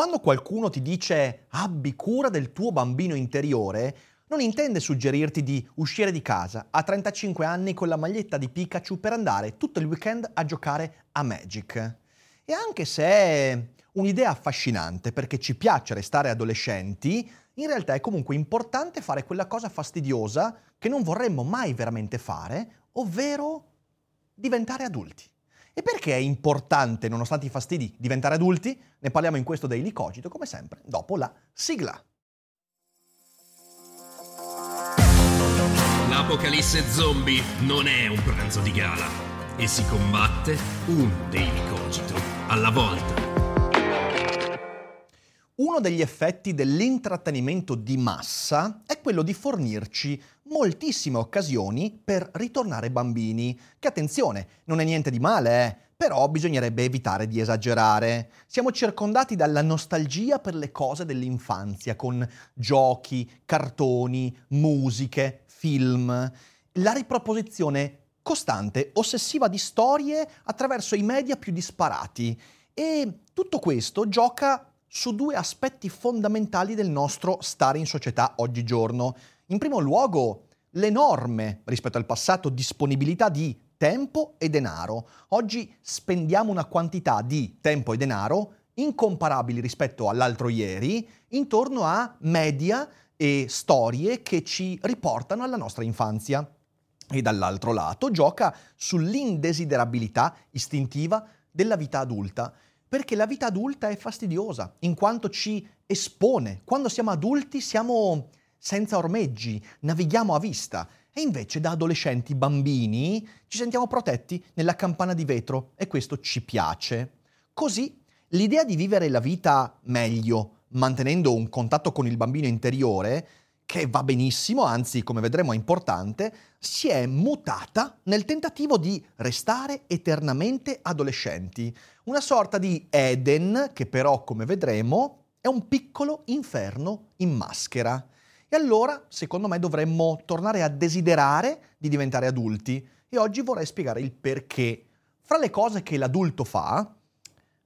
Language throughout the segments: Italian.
Quando qualcuno ti dice abbi cura del tuo bambino interiore, non intende suggerirti di uscire di casa a 35 anni con la maglietta di Pikachu per andare tutto il weekend a giocare a Magic. E anche se è un'idea affascinante perché ci piace restare adolescenti, in realtà è comunque importante fare quella cosa fastidiosa che non vorremmo mai veramente fare, ovvero diventare adulti. E perché è importante, nonostante i fastidi, diventare adulti? Ne parliamo in questo Daily Cogito, come sempre, dopo la sigla. L'apocalisse zombie non è un pranzo di gala e si combatte un Daily Cogito alla volta. Uno degli effetti dell'intrattenimento di massa è quello di fornirci moltissime occasioni per ritornare bambini. Che attenzione, non è niente di male, eh? però bisognerebbe evitare di esagerare. Siamo circondati dalla nostalgia per le cose dell'infanzia, con giochi, cartoni, musiche, film. La riproposizione costante, ossessiva di storie attraverso i media più disparati. E tutto questo gioca su due aspetti fondamentali del nostro stare in società oggigiorno. In primo luogo, l'enorme, rispetto al passato, disponibilità di tempo e denaro. Oggi spendiamo una quantità di tempo e denaro incomparabili rispetto all'altro ieri intorno a media e storie che ci riportano alla nostra infanzia. E dall'altro lato gioca sull'indesiderabilità istintiva della vita adulta perché la vita adulta è fastidiosa, in quanto ci espone. Quando siamo adulti siamo senza ormeggi, navighiamo a vista. E invece da adolescenti, bambini, ci sentiamo protetti nella campana di vetro e questo ci piace. Così l'idea di vivere la vita meglio, mantenendo un contatto con il bambino interiore, che va benissimo, anzi come vedremo è importante, si è mutata nel tentativo di restare eternamente adolescenti. Una sorta di Eden che però, come vedremo, è un piccolo inferno in maschera. E allora, secondo me, dovremmo tornare a desiderare di diventare adulti. E oggi vorrei spiegare il perché. Fra le cose che l'adulto fa,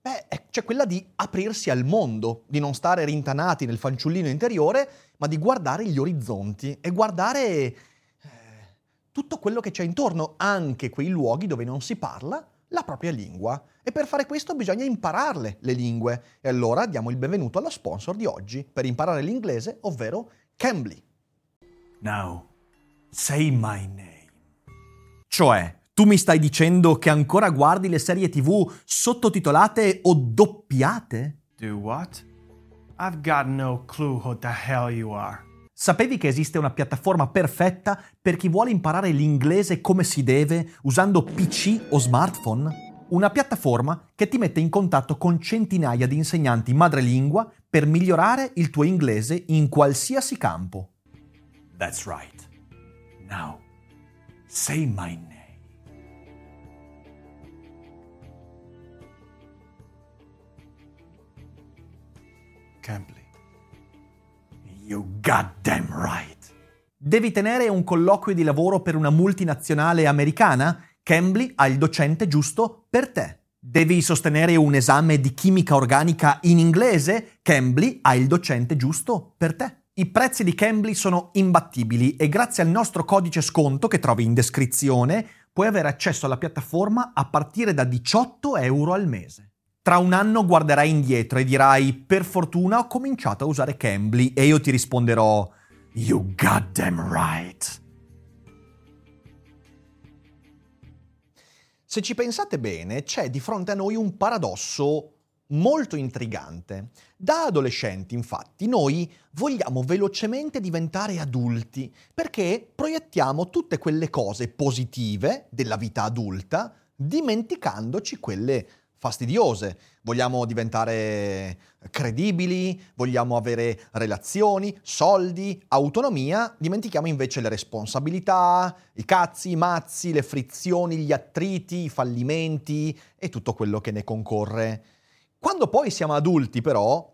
beh, c'è quella di aprirsi al mondo, di non stare rintanati nel fanciullino interiore, ma di guardare gli orizzonti e guardare eh, tutto quello che c'è intorno, anche quei luoghi dove non si parla la propria lingua. E per fare questo bisogna impararle le lingue. E allora diamo il benvenuto allo sponsor di oggi per imparare l'inglese, ovvero Cambly. Now, say my name. Cioè, tu mi stai dicendo che ancora guardi le serie tv sottotitolate o doppiate? Do what? I've got no clue who the hell you are. Sapevi che esiste una piattaforma perfetta per chi vuole imparare l'inglese come si deve usando PC o smartphone? Una piattaforma che ti mette in contatto con centinaia di insegnanti madrelingua per migliorare il tuo inglese in qualsiasi campo. That's right. Now, say my name. Cambly. You goddamn right. Devi tenere un colloquio di lavoro per una multinazionale americana? Cambly ha il docente giusto per te. Devi sostenere un esame di chimica organica in inglese? Cambly ha il docente giusto per te. I prezzi di Cambly sono imbattibili e grazie al nostro codice sconto che trovi in descrizione puoi avere accesso alla piattaforma a partire da 18 euro al mese. Tra un anno guarderai indietro e dirai per fortuna ho cominciato a usare Cambly e io ti risponderò You goddamn right. Se ci pensate bene, c'è di fronte a noi un paradosso molto intrigante. Da adolescenti, infatti, noi vogliamo velocemente diventare adulti perché proiettiamo tutte quelle cose positive della vita adulta, dimenticandoci quelle fastidiose. Vogliamo diventare credibili, vogliamo avere relazioni, soldi, autonomia, dimentichiamo invece le responsabilità, i cazzi, i mazzi, le frizioni, gli attriti, i fallimenti e tutto quello che ne concorre. Quando poi siamo adulti però,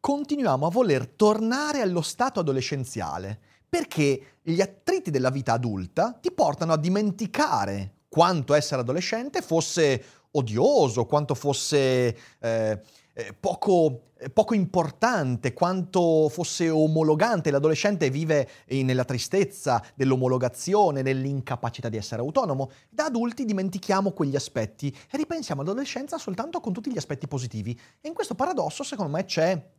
continuiamo a voler tornare allo stato adolescenziale, perché gli attriti della vita adulta ti portano a dimenticare quanto essere adolescente fosse odioso, quanto fosse eh, eh, poco, eh, poco, importante, quanto fosse omologante. L'adolescente vive nella tristezza dell'omologazione, nell'incapacità di essere autonomo. Da adulti dimentichiamo quegli aspetti e ripensiamo all'adolescenza soltanto con tutti gli aspetti positivi. E in questo paradosso, secondo me, c'è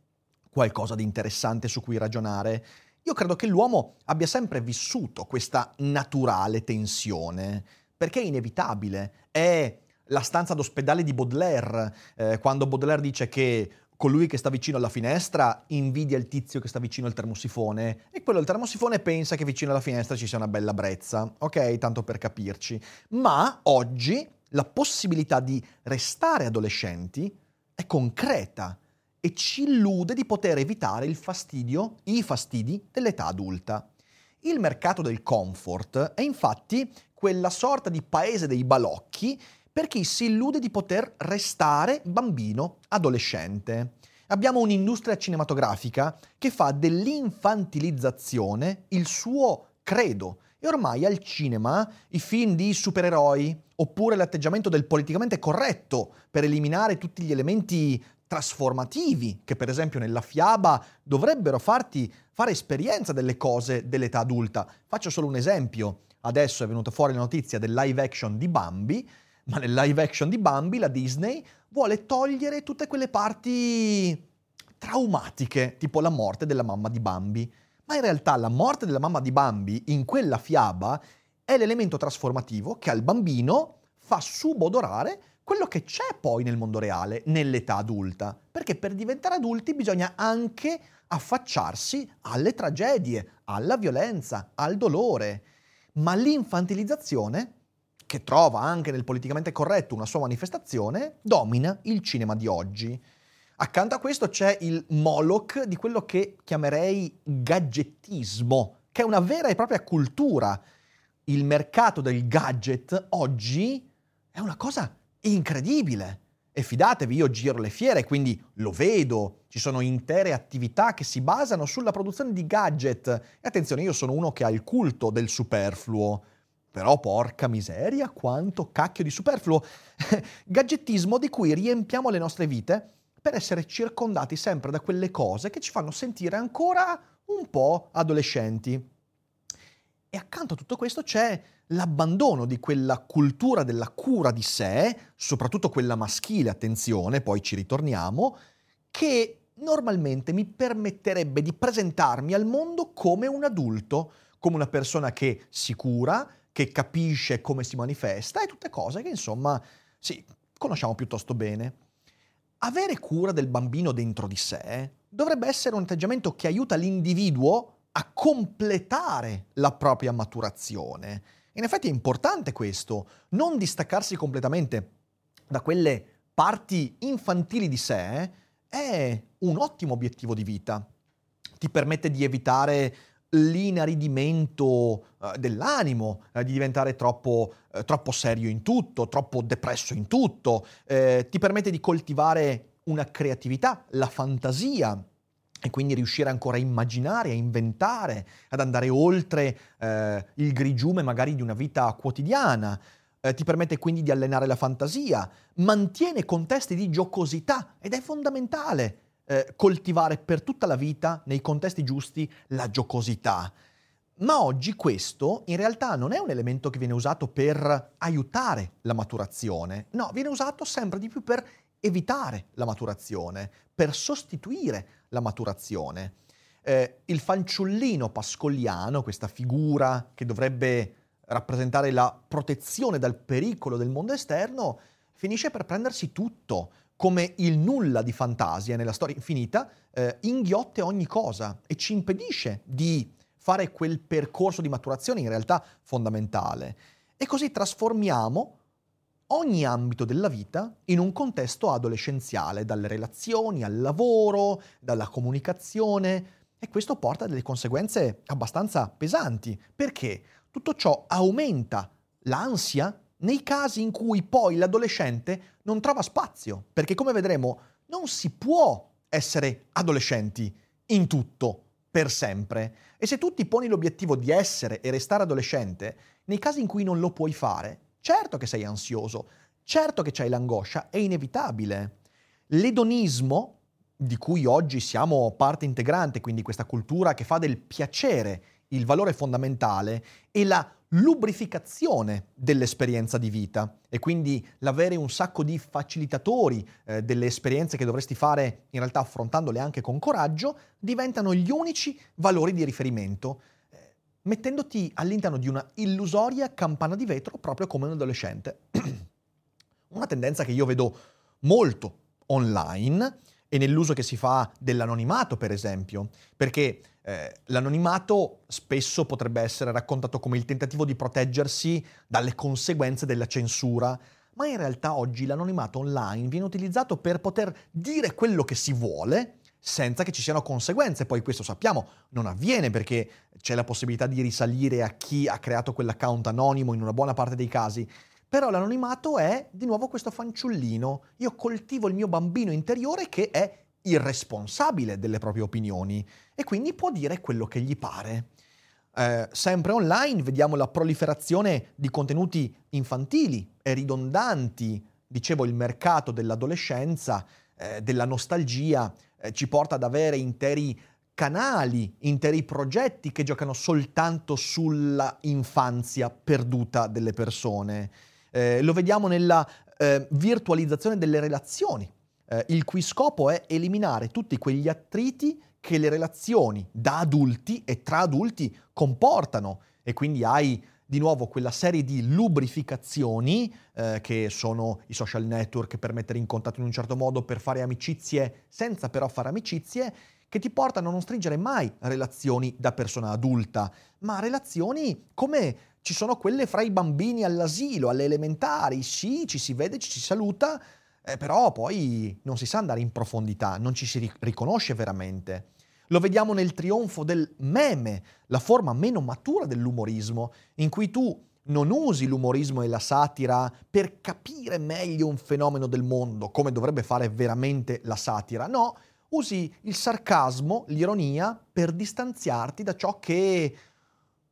qualcosa di interessante su cui ragionare. Io credo che l'uomo abbia sempre vissuto questa naturale tensione, perché è inevitabile, è la stanza d'ospedale di Baudelaire, eh, quando Baudelaire dice che colui che sta vicino alla finestra invidia il tizio che sta vicino al termosifone e quello del termosifone pensa che vicino alla finestra ci sia una bella brezza, ok? Tanto per capirci. Ma oggi la possibilità di restare adolescenti è concreta e ci illude di poter evitare il fastidio, i fastidi dell'età adulta. Il mercato del comfort è infatti quella sorta di paese dei balocchi per chi si illude di poter restare bambino, adolescente. Abbiamo un'industria cinematografica che fa dell'infantilizzazione il suo credo. E ormai al cinema i film di supereroi, oppure l'atteggiamento del politicamente corretto per eliminare tutti gli elementi trasformativi che per esempio nella fiaba dovrebbero farti fare esperienza delle cose dell'età adulta. Faccio solo un esempio. Adesso è venuta fuori la notizia del live action di Bambi ma nel live action di Bambi la Disney vuole togliere tutte quelle parti traumatiche, tipo la morte della mamma di Bambi. Ma in realtà la morte della mamma di Bambi in quella fiaba è l'elemento trasformativo che al bambino fa subodorare quello che c'è poi nel mondo reale, nell'età adulta. Perché per diventare adulti bisogna anche affacciarsi alle tragedie, alla violenza, al dolore. Ma l'infantilizzazione che trova anche nel politicamente corretto una sua manifestazione, domina il cinema di oggi. Accanto a questo c'è il Moloch di quello che chiamerei gadgettismo, che è una vera e propria cultura. Il mercato del gadget oggi è una cosa incredibile. E fidatevi, io giro le fiere, quindi lo vedo, ci sono intere attività che si basano sulla produzione di gadget. E attenzione, io sono uno che ha il culto del superfluo. Però porca miseria, quanto cacchio di superfluo gadgettismo di cui riempiamo le nostre vite per essere circondati sempre da quelle cose che ci fanno sentire ancora un po' adolescenti. E accanto a tutto questo c'è l'abbandono di quella cultura della cura di sé, soprattutto quella maschile, attenzione, poi ci ritorniamo, che normalmente mi permetterebbe di presentarmi al mondo come un adulto, come una persona che si cura, che capisce come si manifesta e tutte cose che insomma sì, conosciamo piuttosto bene. Avere cura del bambino dentro di sé dovrebbe essere un atteggiamento che aiuta l'individuo a completare la propria maturazione. In effetti è importante questo, non distaccarsi completamente da quelle parti infantili di sé è un ottimo obiettivo di vita. Ti permette di evitare l'inaridimento eh, dell'animo, eh, di diventare troppo, eh, troppo, serio in tutto, troppo depresso in tutto, eh, ti permette di coltivare una creatività, la fantasia e quindi riuscire ancora a immaginare, a inventare, ad andare oltre eh, il grigiume magari di una vita quotidiana. Eh, ti permette quindi di allenare la fantasia, mantiene contesti di giocosità ed è fondamentale eh, coltivare per tutta la vita, nei contesti giusti, la giocosità. Ma oggi questo in realtà non è un elemento che viene usato per aiutare la maturazione, no, viene usato sempre di più per evitare la maturazione, per sostituire la maturazione. Eh, il fanciullino pascoliano, questa figura che dovrebbe rappresentare la protezione dal pericolo del mondo esterno, finisce per prendersi tutto, come il nulla di fantasia nella storia infinita, eh, inghiotte ogni cosa e ci impedisce di fare quel percorso di maturazione in realtà fondamentale. E così trasformiamo ogni ambito della vita in un contesto adolescenziale, dalle relazioni al lavoro, dalla comunicazione, e questo porta a delle conseguenze abbastanza pesanti, perché tutto ciò aumenta l'ansia nei casi in cui poi l'adolescente non trova spazio, perché come vedremo non si può essere adolescenti in tutto, per sempre. E se tu ti poni l'obiettivo di essere e restare adolescente, nei casi in cui non lo puoi fare, certo che sei ansioso, certo che c'hai l'angoscia, è inevitabile. L'edonismo, di cui oggi siamo parte integrante, quindi questa cultura che fa del piacere il valore fondamentale, e la lubrificazione dell'esperienza di vita e quindi l'avere un sacco di facilitatori eh, delle esperienze che dovresti fare in realtà affrontandole anche con coraggio diventano gli unici valori di riferimento eh, mettendoti all'interno di una illusoria campana di vetro proprio come un adolescente. una tendenza che io vedo molto online e nell'uso che si fa dell'anonimato, per esempio, perché eh, l'anonimato spesso potrebbe essere raccontato come il tentativo di proteggersi dalle conseguenze della censura, ma in realtà oggi l'anonimato online viene utilizzato per poter dire quello che si vuole senza che ci siano conseguenze. Poi questo sappiamo non avviene perché c'è la possibilità di risalire a chi ha creato quell'account anonimo in una buona parte dei casi. Però l'anonimato è di nuovo questo fanciullino. Io coltivo il mio bambino interiore che è irresponsabile delle proprie opinioni e quindi può dire quello che gli pare. Eh, sempre online vediamo la proliferazione di contenuti infantili e ridondanti. Dicevo, il mercato dell'adolescenza, eh, della nostalgia, eh, ci porta ad avere interi canali, interi progetti che giocano soltanto sulla infanzia perduta delle persone. Eh, lo vediamo nella eh, virtualizzazione delle relazioni. Eh, il cui scopo è eliminare tutti quegli attriti che le relazioni da adulti e tra adulti comportano. E quindi hai di nuovo quella serie di lubrificazioni eh, che sono i social network per mettere in contatto in un certo modo, per fare amicizie senza però fare amicizie, che ti portano a non stringere mai relazioni da persona adulta, ma relazioni come ci sono quelle fra i bambini all'asilo, alle elementari, sì, ci si vede, ci si saluta, eh, però poi non si sa andare in profondità, non ci si riconosce veramente. Lo vediamo nel trionfo del meme, la forma meno matura dell'umorismo, in cui tu non usi l'umorismo e la satira per capire meglio un fenomeno del mondo, come dovrebbe fare veramente la satira, no, usi il sarcasmo, l'ironia, per distanziarti da ciò che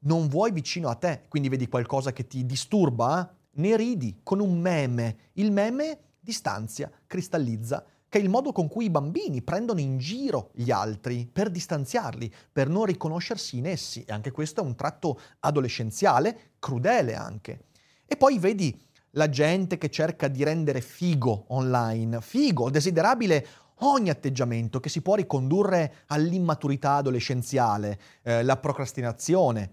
non vuoi vicino a te. Quindi vedi qualcosa che ti disturba, ne ridi con un meme. Il meme distanzia, cristallizza, che è il modo con cui i bambini prendono in giro gli altri per distanziarli, per non riconoscersi in essi. E anche questo è un tratto adolescenziale, crudele anche. E poi vedi la gente che cerca di rendere figo online, figo, desiderabile ogni atteggiamento che si può ricondurre all'immaturità adolescenziale, eh, la procrastinazione.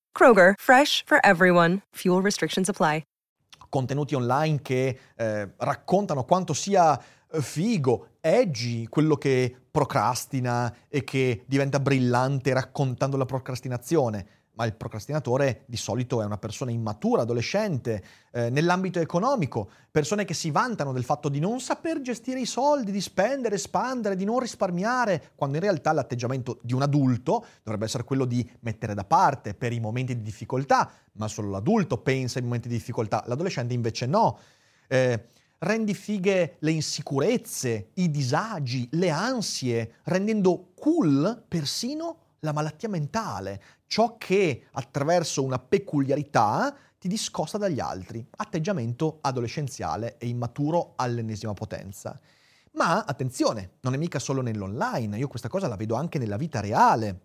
Kroger, fresh for everyone. Fuel restrictions apply. contenuti online che eh, raccontano quanto sia eh, figo, edgy, quello che procrastina e che diventa brillante raccontando la procrastinazione ma il procrastinatore di solito è una persona immatura, adolescente, eh, nell'ambito economico, persone che si vantano del fatto di non saper gestire i soldi, di spendere, espandere, di non risparmiare, quando in realtà l'atteggiamento di un adulto dovrebbe essere quello di mettere da parte per i momenti di difficoltà, ma solo l'adulto pensa ai momenti di difficoltà, l'adolescente invece no. Eh, rendi fighe le insicurezze, i disagi, le ansie, rendendo cool persino la malattia mentale, ciò che attraverso una peculiarità ti discosta dagli altri, atteggiamento adolescenziale e immaturo all'ennesima potenza. Ma attenzione, non è mica solo nell'online, io questa cosa la vedo anche nella vita reale.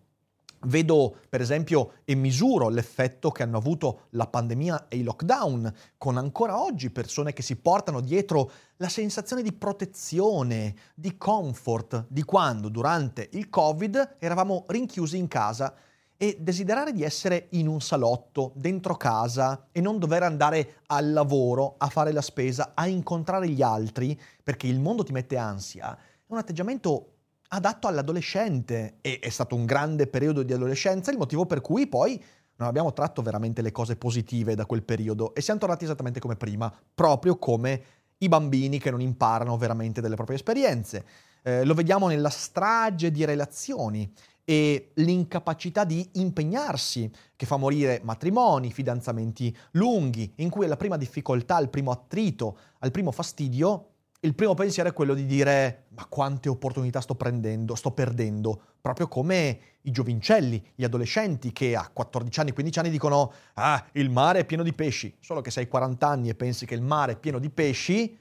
Vedo per esempio e misuro l'effetto che hanno avuto la pandemia e i lockdown, con ancora oggi persone che si portano dietro la sensazione di protezione, di comfort di quando durante il Covid eravamo rinchiusi in casa e desiderare di essere in un salotto, dentro casa e non dover andare al lavoro, a fare la spesa, a incontrare gli altri, perché il mondo ti mette ansia, è un atteggiamento adatto all'adolescente e è stato un grande periodo di adolescenza, il motivo per cui poi non abbiamo tratto veramente le cose positive da quel periodo e siamo tornati esattamente come prima, proprio come i bambini che non imparano veramente delle proprie esperienze. Eh, lo vediamo nella strage di relazioni e l'incapacità di impegnarsi che fa morire matrimoni, fidanzamenti lunghi, in cui alla prima difficoltà, al primo attrito, al primo fastidio, il primo pensiero è quello di dire ma quante opportunità sto prendendo, sto perdendo, proprio come i giovincelli, gli adolescenti che a 14 anni, 15 anni dicono ah, il mare è pieno di pesci, solo che se hai 40 anni e pensi che il mare è pieno di pesci,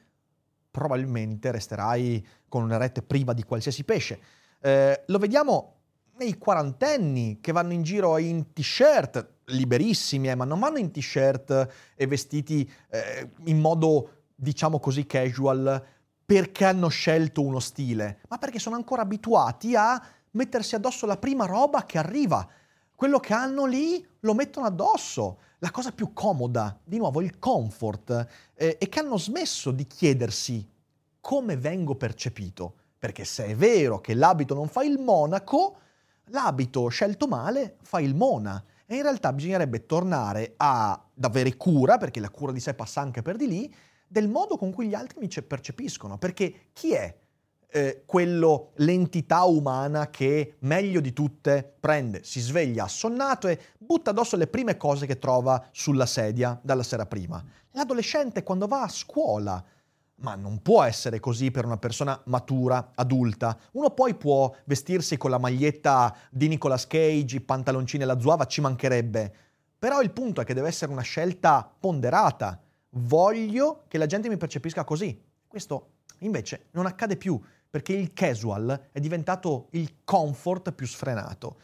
probabilmente resterai con una rete priva di qualsiasi pesce. Eh, lo vediamo nei quarantenni che vanno in giro in t-shirt, liberissimi, eh, ma non vanno in t-shirt e vestiti eh, in modo diciamo così, casual perché hanno scelto uno stile, ma perché sono ancora abituati a mettersi addosso la prima roba che arriva. Quello che hanno lì lo mettono addosso. La cosa più comoda, di nuovo il comfort, eh, e che hanno smesso di chiedersi come vengo percepito. Perché se è vero che l'abito non fa il monaco, l'abito scelto male fa il mona. E in realtà bisognerebbe tornare ad avere cura, perché la cura di sé passa anche per di lì, del modo con cui gli altri mi percepiscono, perché chi è eh, quello, l'entità umana che meglio di tutte prende, si sveglia assonnato e butta addosso le prime cose che trova sulla sedia dalla sera prima? L'adolescente quando va a scuola, ma non può essere così per una persona matura, adulta. Uno poi può vestirsi con la maglietta di Nicolas Cage, i pantaloncini e la zuava, ci mancherebbe. Però il punto è che deve essere una scelta ponderata, voglio che la gente mi percepisca così. Questo invece non accade più perché il casual è diventato il comfort più sfrenato.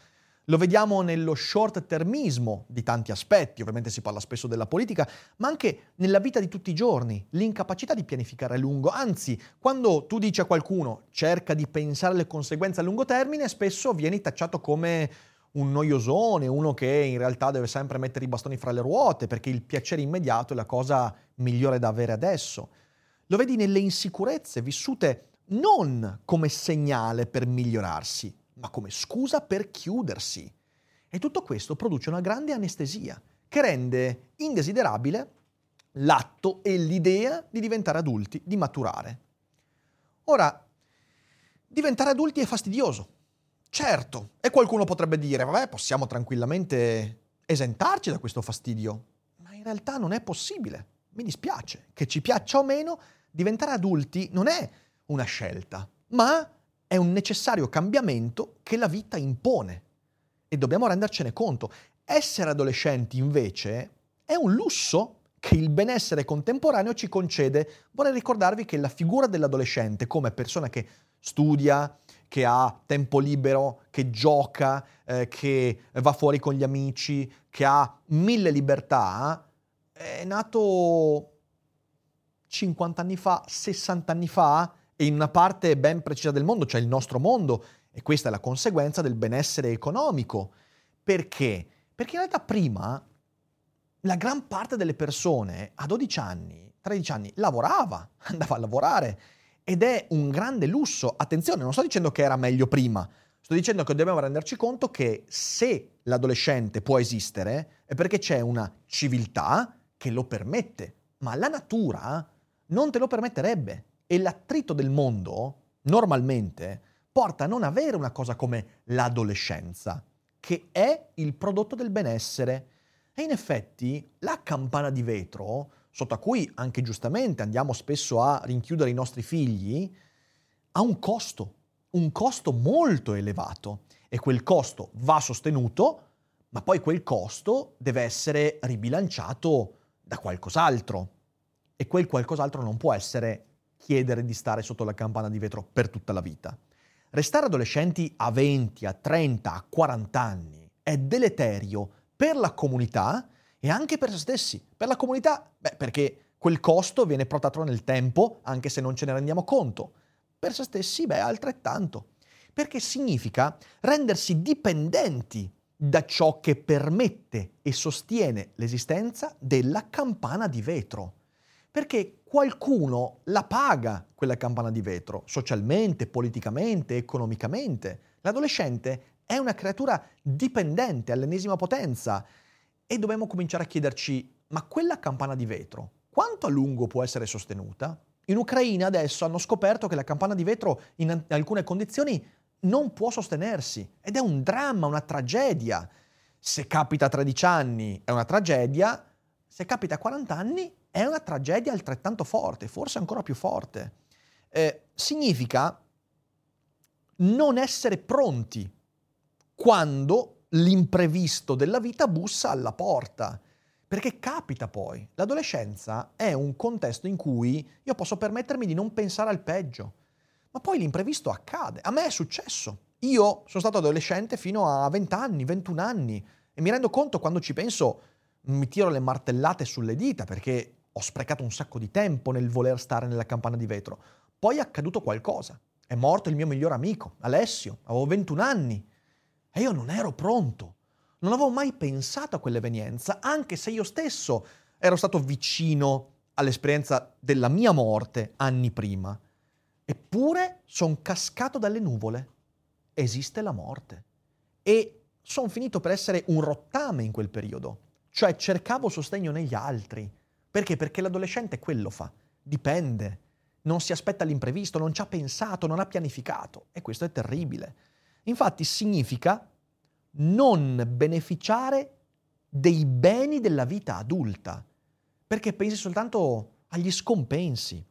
Lo vediamo nello short termismo di tanti aspetti, ovviamente si parla spesso della politica, ma anche nella vita di tutti i giorni, l'incapacità di pianificare a lungo. Anzi, quando tu dici a qualcuno cerca di pensare alle conseguenze a lungo termine, spesso vieni tacciato come un noiosone, uno che in realtà deve sempre mettere i bastoni fra le ruote perché il piacere immediato è la cosa migliore da avere adesso. Lo vedi nelle insicurezze vissute non come segnale per migliorarsi, ma come scusa per chiudersi. E tutto questo produce una grande anestesia che rende indesiderabile l'atto e l'idea di diventare adulti, di maturare. Ora, diventare adulti è fastidioso, Certo, e qualcuno potrebbe dire, vabbè, possiamo tranquillamente esentarci da questo fastidio, ma in realtà non è possibile. Mi dispiace, che ci piaccia o meno, diventare adulti non è una scelta, ma è un necessario cambiamento che la vita impone. E dobbiamo rendercene conto. Essere adolescenti, invece, è un lusso che il benessere contemporaneo ci concede. Vorrei ricordarvi che la figura dell'adolescente come persona che studia, che ha tempo libero, che gioca, eh, che va fuori con gli amici, che ha mille libertà, è nato 50 anni fa, 60 anni fa e in una parte ben precisa del mondo, cioè il nostro mondo, e questa è la conseguenza del benessere economico. Perché? Perché in realtà prima la gran parte delle persone a 12 anni, 13 anni, lavorava, andava a lavorare ed è un grande lusso. Attenzione, non sto dicendo che era meglio prima, sto dicendo che dobbiamo renderci conto che se l'adolescente può esistere è perché c'è una civiltà che lo permette, ma la natura non te lo permetterebbe. E l'attrito del mondo, normalmente, porta a non avere una cosa come l'adolescenza, che è il prodotto del benessere. E in effetti la campana di vetro sotto a cui anche giustamente andiamo spesso a rinchiudere i nostri figli, ha un costo, un costo molto elevato e quel costo va sostenuto, ma poi quel costo deve essere ribilanciato da qualcos'altro e quel qualcos'altro non può essere chiedere di stare sotto la campana di vetro per tutta la vita. Restare adolescenti a 20, a 30, a 40 anni è deleterio per la comunità e anche per se stessi. Per la comunità, beh, perché quel costo viene protrattato nel tempo, anche se non ce ne rendiamo conto. Per se stessi, beh, altrettanto. Perché significa rendersi dipendenti da ciò che permette e sostiene l'esistenza della campana di vetro. Perché qualcuno la paga quella campana di vetro, socialmente, politicamente, economicamente. L'adolescente è una creatura dipendente all'ennesima potenza e dobbiamo cominciare a chiederci, ma quella campana di vetro, quanto a lungo può essere sostenuta? In Ucraina adesso hanno scoperto che la campana di vetro in alcune condizioni non può sostenersi ed è un dramma, una tragedia. Se capita a 13 anni è una tragedia, se capita a 40 anni è una tragedia altrettanto forte, forse ancora più forte. Eh, significa non essere pronti quando l'imprevisto della vita bussa alla porta. Perché capita poi. L'adolescenza è un contesto in cui io posso permettermi di non pensare al peggio ma poi l'imprevisto accade. A me è successo. Io sono stato adolescente fino a 20 anni, 21 anni e mi rendo conto quando ci penso mi tiro le martellate sulle dita perché ho sprecato un sacco di tempo nel voler stare nella campana di vetro. Poi è accaduto qualcosa. È morto il mio migliore amico, Alessio. Avevo 21 anni e io non ero pronto. Non avevo mai pensato a quell'evenienza, anche se io stesso ero stato vicino all'esperienza della mia morte anni prima. Eppure sono cascato dalle nuvole. Esiste la morte. E sono finito per essere un rottame in quel periodo. Cioè cercavo sostegno negli altri. Perché? Perché l'adolescente quello fa. Dipende. Non si aspetta l'imprevisto, non ci ha pensato, non ha pianificato. E questo è terribile. Infatti significa non beneficiare dei beni della vita adulta. Perché pensi soltanto agli scompensi,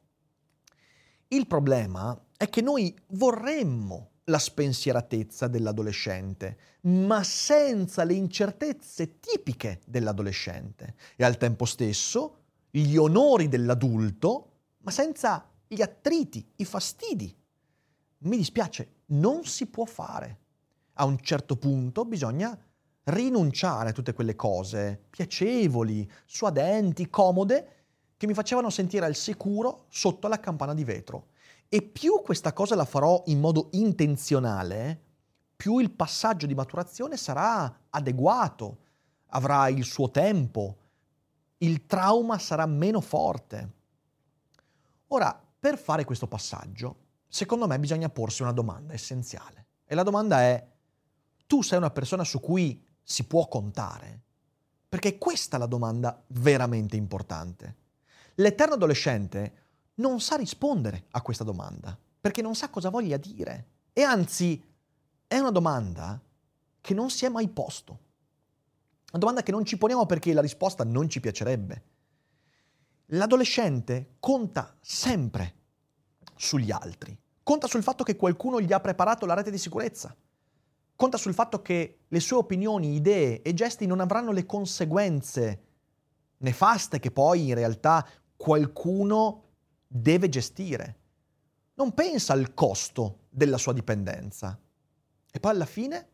il problema è che noi vorremmo la spensieratezza dell'adolescente, ma senza le incertezze tipiche dell'adolescente e al tempo stesso gli onori dell'adulto, ma senza gli attriti, i fastidi. Mi dispiace, non si può fare. A un certo punto bisogna rinunciare a tutte quelle cose piacevoli, suadenti, comode, che mi facevano sentire al sicuro sotto la campana di vetro. E più questa cosa la farò in modo intenzionale, più il passaggio di maturazione sarà adeguato, avrà il suo tempo, il trauma sarà meno forte. Ora, per fare questo passaggio, secondo me bisogna porsi una domanda essenziale. E la domanda è, tu sei una persona su cui si può contare? Perché è questa la domanda veramente importante. L'eterno adolescente non sa rispondere a questa domanda, perché non sa cosa voglia dire. E anzi, è una domanda che non si è mai posto. Una domanda che non ci poniamo perché la risposta non ci piacerebbe. L'adolescente conta sempre sugli altri. Conta sul fatto che qualcuno gli ha preparato la rete di sicurezza. Conta sul fatto che le sue opinioni, idee e gesti non avranno le conseguenze nefaste che poi in realtà qualcuno deve gestire. Non pensa al costo della sua dipendenza. E poi alla fine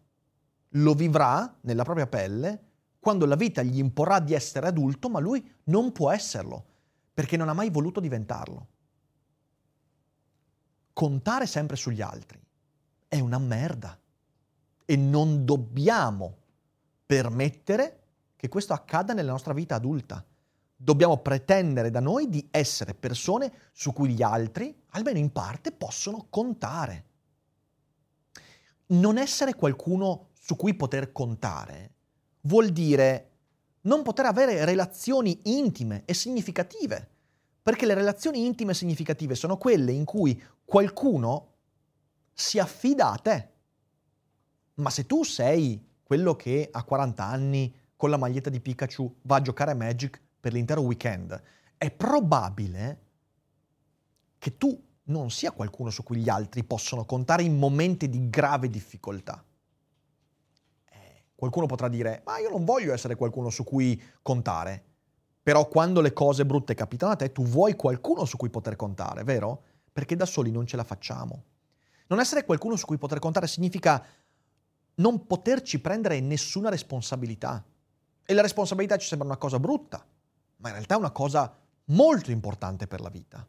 lo vivrà nella propria pelle quando la vita gli imporrà di essere adulto, ma lui non può esserlo, perché non ha mai voluto diventarlo. Contare sempre sugli altri è una merda e non dobbiamo permettere che questo accada nella nostra vita adulta dobbiamo pretendere da noi di essere persone su cui gli altri, almeno in parte, possono contare. Non essere qualcuno su cui poter contare vuol dire non poter avere relazioni intime e significative, perché le relazioni intime e significative sono quelle in cui qualcuno si affida a te. Ma se tu sei quello che a 40 anni con la maglietta di Pikachu va a giocare a Magic, per l'intero weekend, è probabile che tu non sia qualcuno su cui gli altri possono contare in momenti di grave difficoltà. Eh, qualcuno potrà dire, ma io non voglio essere qualcuno su cui contare. Però quando le cose brutte capitano a te, tu vuoi qualcuno su cui poter contare, vero? Perché da soli non ce la facciamo. Non essere qualcuno su cui poter contare significa non poterci prendere nessuna responsabilità. E la responsabilità ci sembra una cosa brutta, ma in realtà è una cosa molto importante per la vita,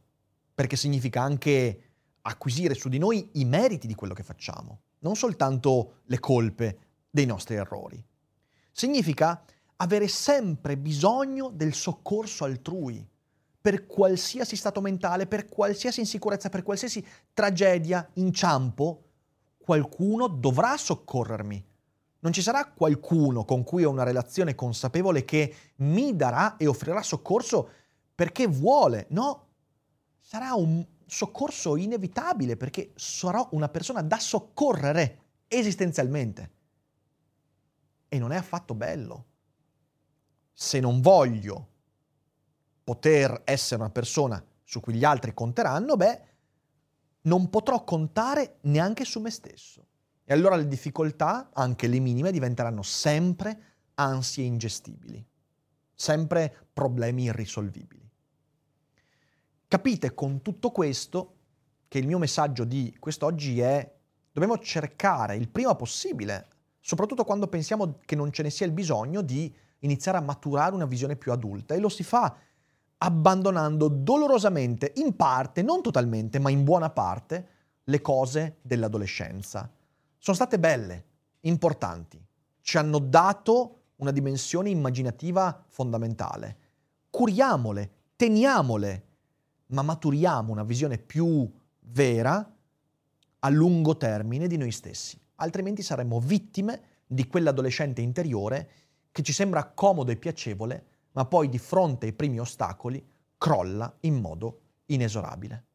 perché significa anche acquisire su di noi i meriti di quello che facciamo, non soltanto le colpe dei nostri errori. Significa avere sempre bisogno del soccorso altrui, per qualsiasi stato mentale, per qualsiasi insicurezza, per qualsiasi tragedia, inciampo, qualcuno dovrà soccorrermi. Non ci sarà qualcuno con cui ho una relazione consapevole che mi darà e offrirà soccorso perché vuole. No, sarà un soccorso inevitabile perché sarò una persona da soccorrere esistenzialmente. E non è affatto bello. Se non voglio poter essere una persona su cui gli altri conteranno, beh, non potrò contare neanche su me stesso. E allora le difficoltà, anche le minime, diventeranno sempre ansie ingestibili, sempre problemi irrisolvibili. Capite con tutto questo che il mio messaggio di quest'oggi è dobbiamo cercare il prima possibile, soprattutto quando pensiamo che non ce ne sia il bisogno, di iniziare a maturare una visione più adulta e lo si fa abbandonando dolorosamente, in parte, non totalmente, ma in buona parte, le cose dell'adolescenza. Sono state belle, importanti, ci hanno dato una dimensione immaginativa fondamentale. Curiamole, teniamole, ma maturiamo una visione più vera a lungo termine di noi stessi. Altrimenti saremmo vittime di quell'adolescente interiore che ci sembra comodo e piacevole, ma poi di fronte ai primi ostacoli crolla in modo inesorabile.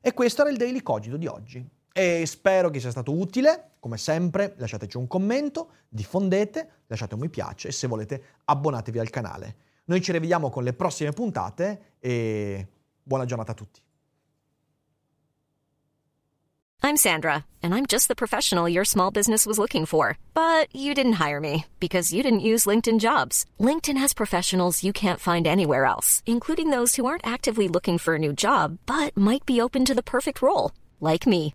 E questo era il Daily Cogito di oggi. E spero che sia stato utile. Come sempre, lasciateci un commento, diffondete, lasciate un mi piace e se volete abbonatevi al canale. Noi ci rivediamo con le prossime puntate e buona giornata a tutti. I'm Sandra, and I'm just the professional your small business was looking for. But you didn't hire me because you didn't use LinkedIn jobs. LinkedIn has professionals you can't find anywhere else, including those who aren't actively looking for a new job but might be open to the perfect role, like me.